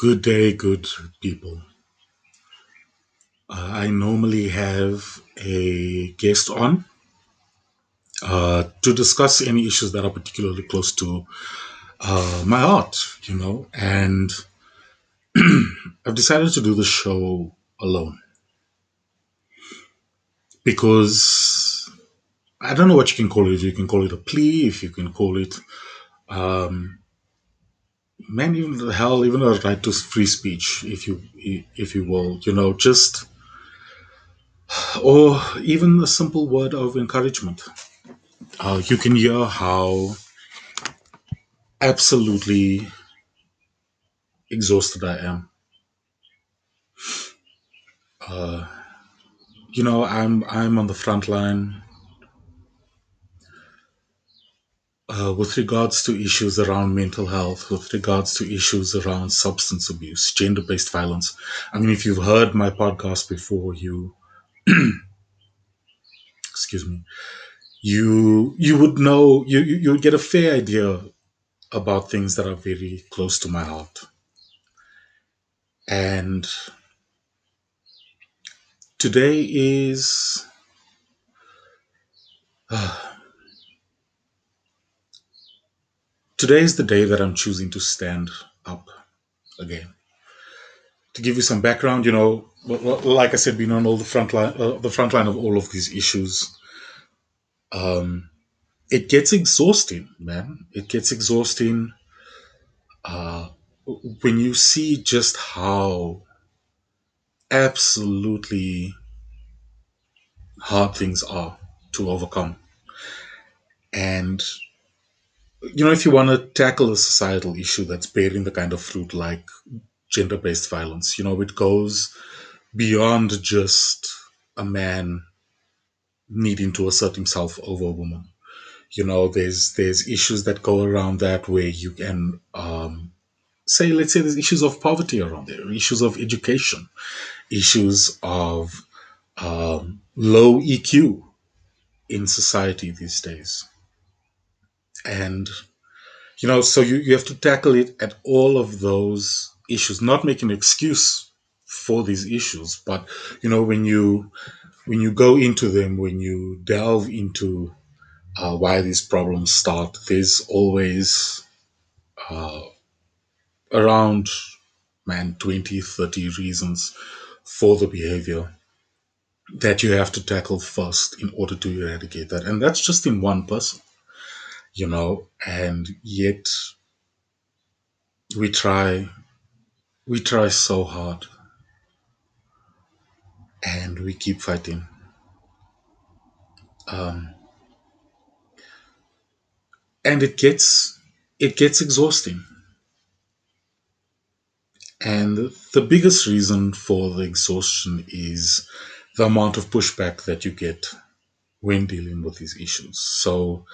Good day, good people. Uh, I normally have a guest on uh, to discuss any issues that are particularly close to uh, my heart, you know, and I've decided to do the show alone because I don't know what you can call it. You can call it a plea, if you can call it, um, man, even the hell, even a right to free speech, if you if you will, you know, just or even a simple word of encouragement. Uh, you can hear how absolutely exhausted I am. Uh, you know, I'm I'm on the front line uh, with regards to issues around mental health, with regards to issues around substance abuse, gender-based violence. I mean, if you've heard my podcast before, you excuse me, you you would know you you would get a fair idea about things that are very close to my heart. And today is today is the day that I'm choosing to stand up again. To give you some background, you know, like I said, being on all the front line, uh, the front line of all of these issues, um, it gets exhausting, man. It gets exhausting uh, when you see just how absolutely hard things are to overcome. And, you know, if you want to tackle a societal issue that's bearing the kind of fruit like gender based violence, you know, it goes beyond just a man needing to assert himself over a woman. You know, there's there's issues that go around that where you can um, say, let's say, there's issues of poverty around there, issues of education, issues of um, low EQ in society these days. And, you know, so you, you have to tackle it at all of those issues, not make an excuse for these issues, but, you know, when you, when you go into them, when you delve into uh, why these problems start, there's always uh, around, man, 20, 30 reasons for the behavior that you have to tackle first in order to eradicate that. And that's just in one person, you know, and yet we try, we try so hard and we keep fighting. Um, and it gets, it gets exhausting. And the biggest reason for the exhaustion is the amount of pushback that you get when dealing with these issues. So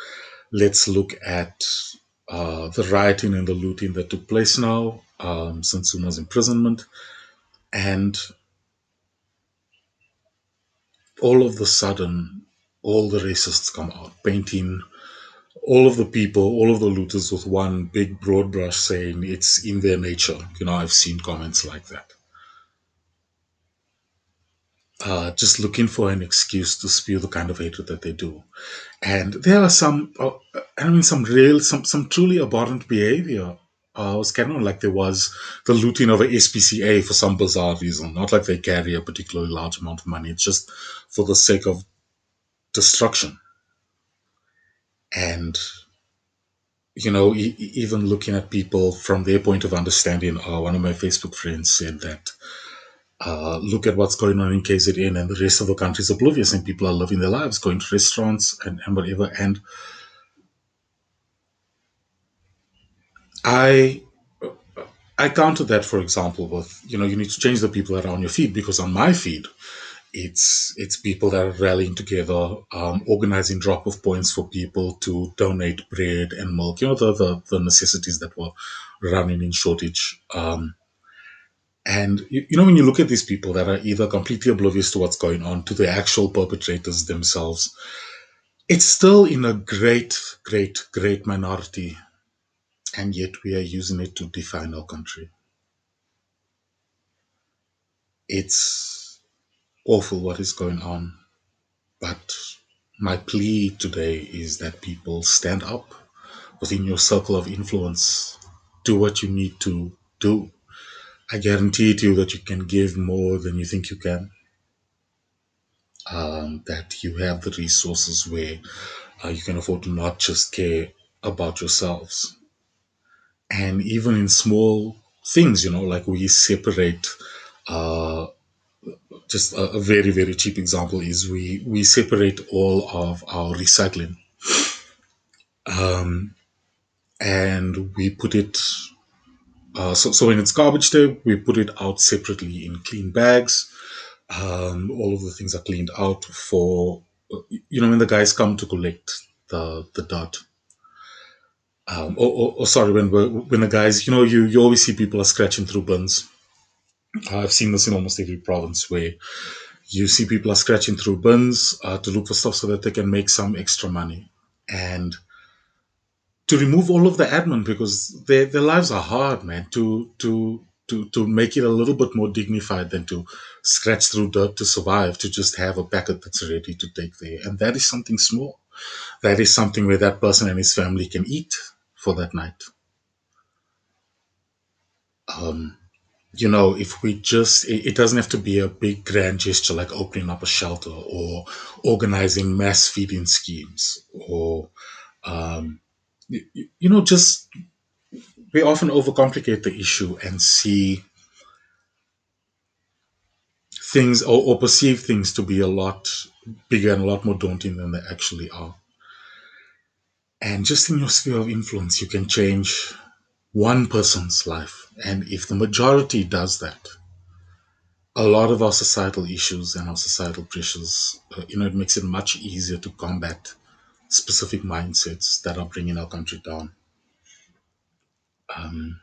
let's look at uh, the rioting and the looting that took place now um, since Zuma's imprisonment. And all of the sudden, all the racists come out, painting all of the people, all of the looters with one big broad brush saying it's in their nature. You know, I've seen comments like that uh, just looking for an excuse to spew the kind of hatred that they do. And there are some, uh, I mean, some real, some some truly abhorrent behavior. Uh, was kind of like there was the looting of a SPCA for some bizarre reason. Not like they carry a particularly large amount of money. It's just for the sake of destruction. And you know, e- even looking at people from their point of understanding. Uh, one of my Facebook friends said that uh, look at what's going on in KZN and the rest of the country is oblivious and people are living their lives, going to restaurants and, and whatever. And I I counter that, for example, with you know you need to change the people that are on your feed because on my feed, it's it's people that are rallying together, um, organizing drop off points for people to donate bread and milk. You know the the, the necessities that were running in shortage. Um, and you, you know, when you look at these people that are either completely oblivious to what's going on, to the actual perpetrators themselves, it's still in a great, great, great minority. And yet we are using it to define our country. It's awful what is going on. But my plea today is that people stand up within your circle of influence. Do what you need to do. I guarantee to you that you can give more than you think you can. Um, that you have the resources where uh, you can afford to not just care about yourselves. And even in small things, you know, like we separate uh, just a, a, very very cheap example is we we separate all of our recycling um, and we put it uh, so, so when it's garbage day we put it out separately in clean bags. Um, all of the things are cleaned out for you know when the guys come to collect the the dirt. Um, or, or, or, sorry when when the guys you know you you always see people are scratching through bins. I've seen this in almost every province where you see people are scratching through bins uh, to look for stuff so that they can make some extra money. And to remove all of the admin because their, their lives are hard man to to to to make it a little bit more dignified than to scratch through dirt to survive to just have a packet that's ready to take there. And that is something small. That is something where that person and his family can eat for that night. Um, you know, if we just, it, doesn't have to be a big grand gesture like opening up a shelter or organizing mass feeding schemes or, um, you, know, just, we often overcomplicate the issue and see things or, or perceive things to be a lot bigger and a lot more daunting than they actually are. And just in your sphere of influence, you can change one person's life. And if the majority does that, a lot of our societal issues and our societal pressures, uh, you know, it makes it much easier to combat specific mindsets that are bringing our country down. Um,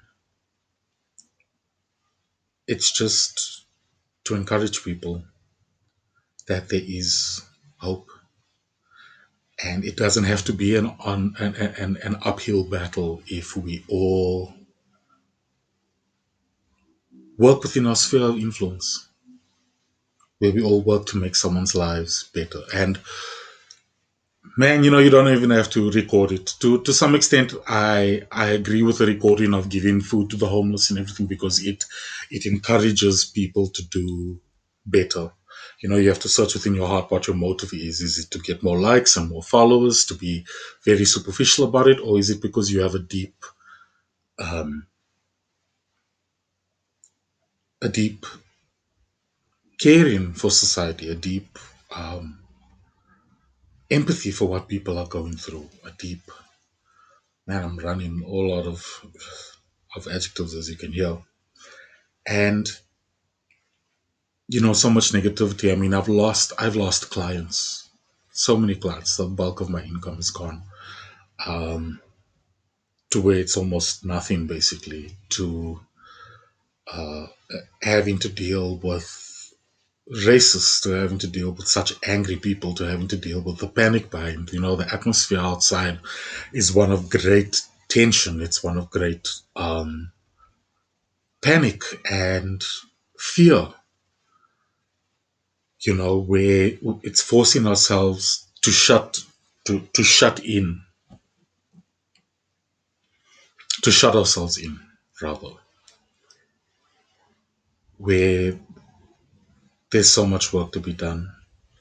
it's just to encourage people that there is hope, and it doesn't have to be an on an, an, an uphill battle if we all work within our sphere of influence where we all work to make someone's lives better. And man, you know, you don't even have to record it. To to some extent, I I agree with the recording of giving food to the homeless and everything because it it encourages people to do better. You know, you have to search within your heart what your motive is. Is it to get more likes and more followers, to be very superficial about it, or is it because you have a deep um, a deep caring for society, a deep um, empathy for what people are going through, a deep man. I'm running all out of of adjectives as you can hear, and you know so much negativity. I mean, I've lost I've lost clients, so many clients. The bulk of my income is gone. Um, to where it's almost nothing basically to uh, having to deal with racists to having to deal with such angry people to having to deal with the panic buying. You know, the atmosphere outside is one of great tension. It's one of great um, panic and fear. You know, where it's forcing ourselves to shut to, to shut in. To shut ourselves in, rather. Where there's so much work to be done.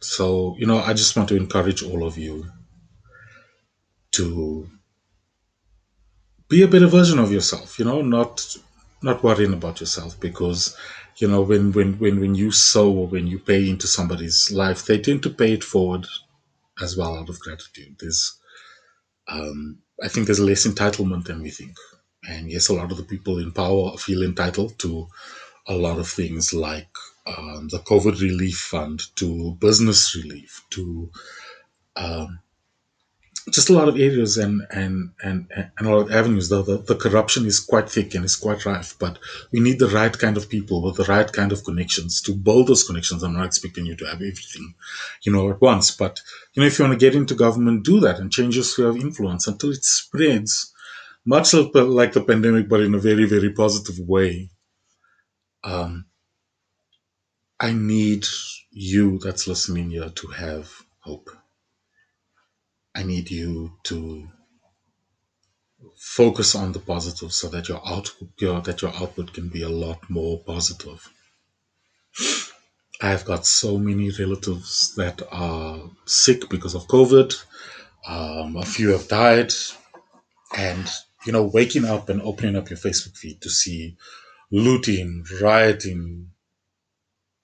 So, you know, I just want to encourage all of you to be a better version of yourself, you know, not not worrying about yourself because you know when when when when you sow or when you pay into somebody's life they tend to pay it forward as well out of gratitude there's um i think there's less entitlement than we think and yes a lot of the people in power feel entitled to a lot of things like um, the COVID relief fund to business relief to um, just a lot of areas and and and, and a lot of avenues. The, the, the corruption is quite thick and it's quite rife, but we need the right kind of people with the right kind of connections to build those connections. I'm not expecting you to have everything, you know, at once, but you know, if you want to get into government, do that and change your sphere of influence until it spreads, much like the pandemic, but in a very very positive way. Um, I need you that's listening here to have hope. I need you to focus on the positive so that your output your, that your output can be a lot more positive. I've got so many relatives that are sick because of COVID. Um, a few have died, and you know, waking up and opening up your Facebook feed to see looting, rioting,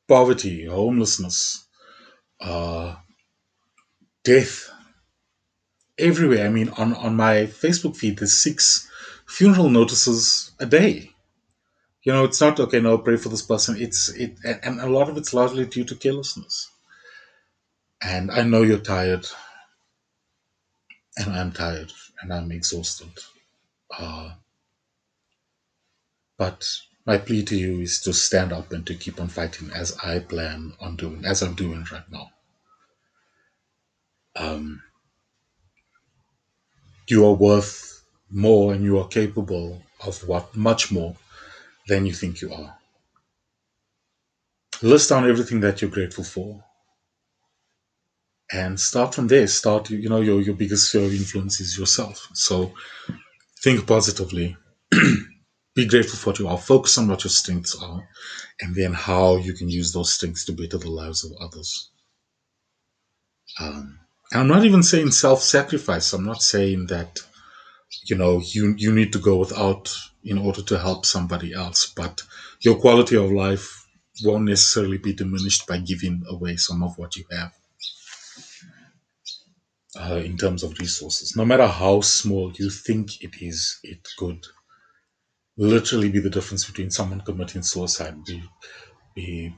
poverty, homelessness, uh, death everywhere. I mean, on, on my Facebook feed, there's six funeral notices a day. You know, it's not okay. No, pray for this person. It's it, and a lot of it's largely due to carelessness. And I know you're tired, and I'm tired, and I'm exhausted. Uh, but my plea to you is to stand up and to keep on fighting as I plan on doing, as I'm doing right now. Um, you are worth more and you are capable of what much more than you think you are. List down everything that you're grateful for and start from there. Start, you know, your, your biggest sphere of influence is yourself. So think positively. Be grateful for what you are. Focus on what your strengths are and then how you can use those strengths to better the lives of others. Um, and I'm not even saying self-sacrifice. I'm not saying that you know you you need to go without in order to help somebody else, but your quality of life won't necessarily be diminished by giving away some of what you have. Uh, in terms of resources, no matter how small you think it is, it could literally be the difference between someone committing suicide, be, be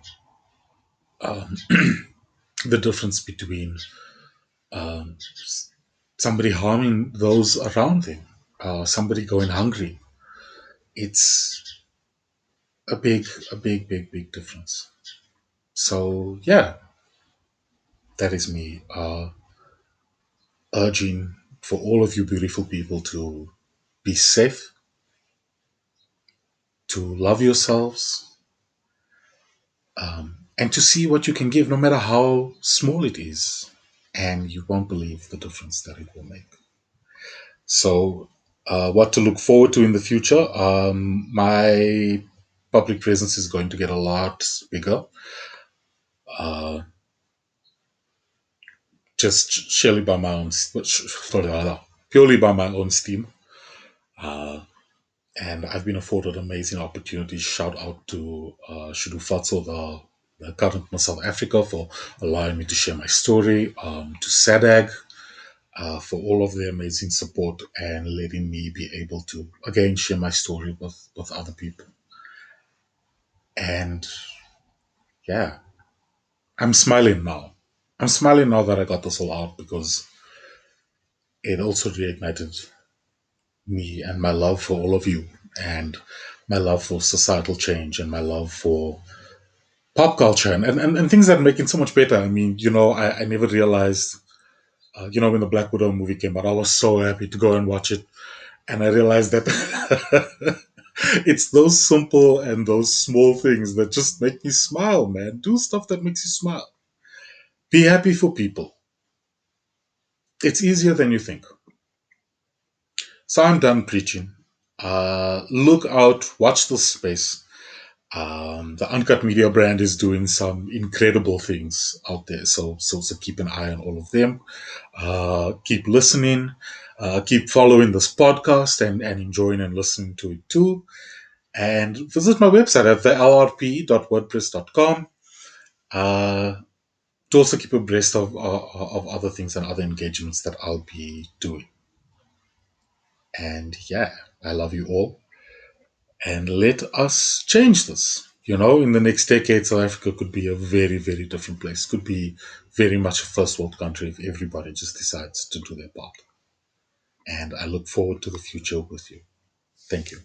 um, the difference between um, somebody harming those around them, uh, somebody going hungry. It's a big, a big, big, big difference. So yeah, that is me uh, urging for all of you beautiful people to be safe, to love yourselves, um, and to see what you can give, no matter how small it is and you won't believe the difference that it will make. So, uh, what to look forward to in the future? Um, my public presence is going to get a lot bigger. Uh, just surely by my own, purely by my own steam. Uh, and I've been afforded amazing opportunities. Shout out to uh, Shudu Fatso, the the government of South Africa for allowing me to share my story, um, to SADAG uh, for all of their amazing support and letting me be able to again share my story with, with other people. And yeah, I'm smiling now. I'm smiling now that I got this all out because it also reignited me and my love for all of you and my love for societal change and my love for pop culture and, and, and things that make it so much better. I mean, you know, I, I never realized, uh, you know, when the Black Widow movie came out, I was so happy to go and watch it. And I realized that it's those simple and those small things that just make me smile, man. Do stuff that makes you smile. Be happy for people. It's easier than you think. So I'm done preaching. Uh, look out, watch this space. Um, the Uncut Media brand is doing some incredible things out there. So, so, so keep an eye on all of them. Uh, keep listening. Uh, keep following this podcast and, and enjoying and listening to it too. And visit my website at thelrp.wordpress.com uh, to also keep abreast of, of, of other things and other engagements that I'll be doing. And yeah, I love you all and let us change this. You know, in the next decade, South Africa could be a very, very different place. Could be very much a first world country if everybody just decides to do their part. And I look forward to the future with you. Thank you.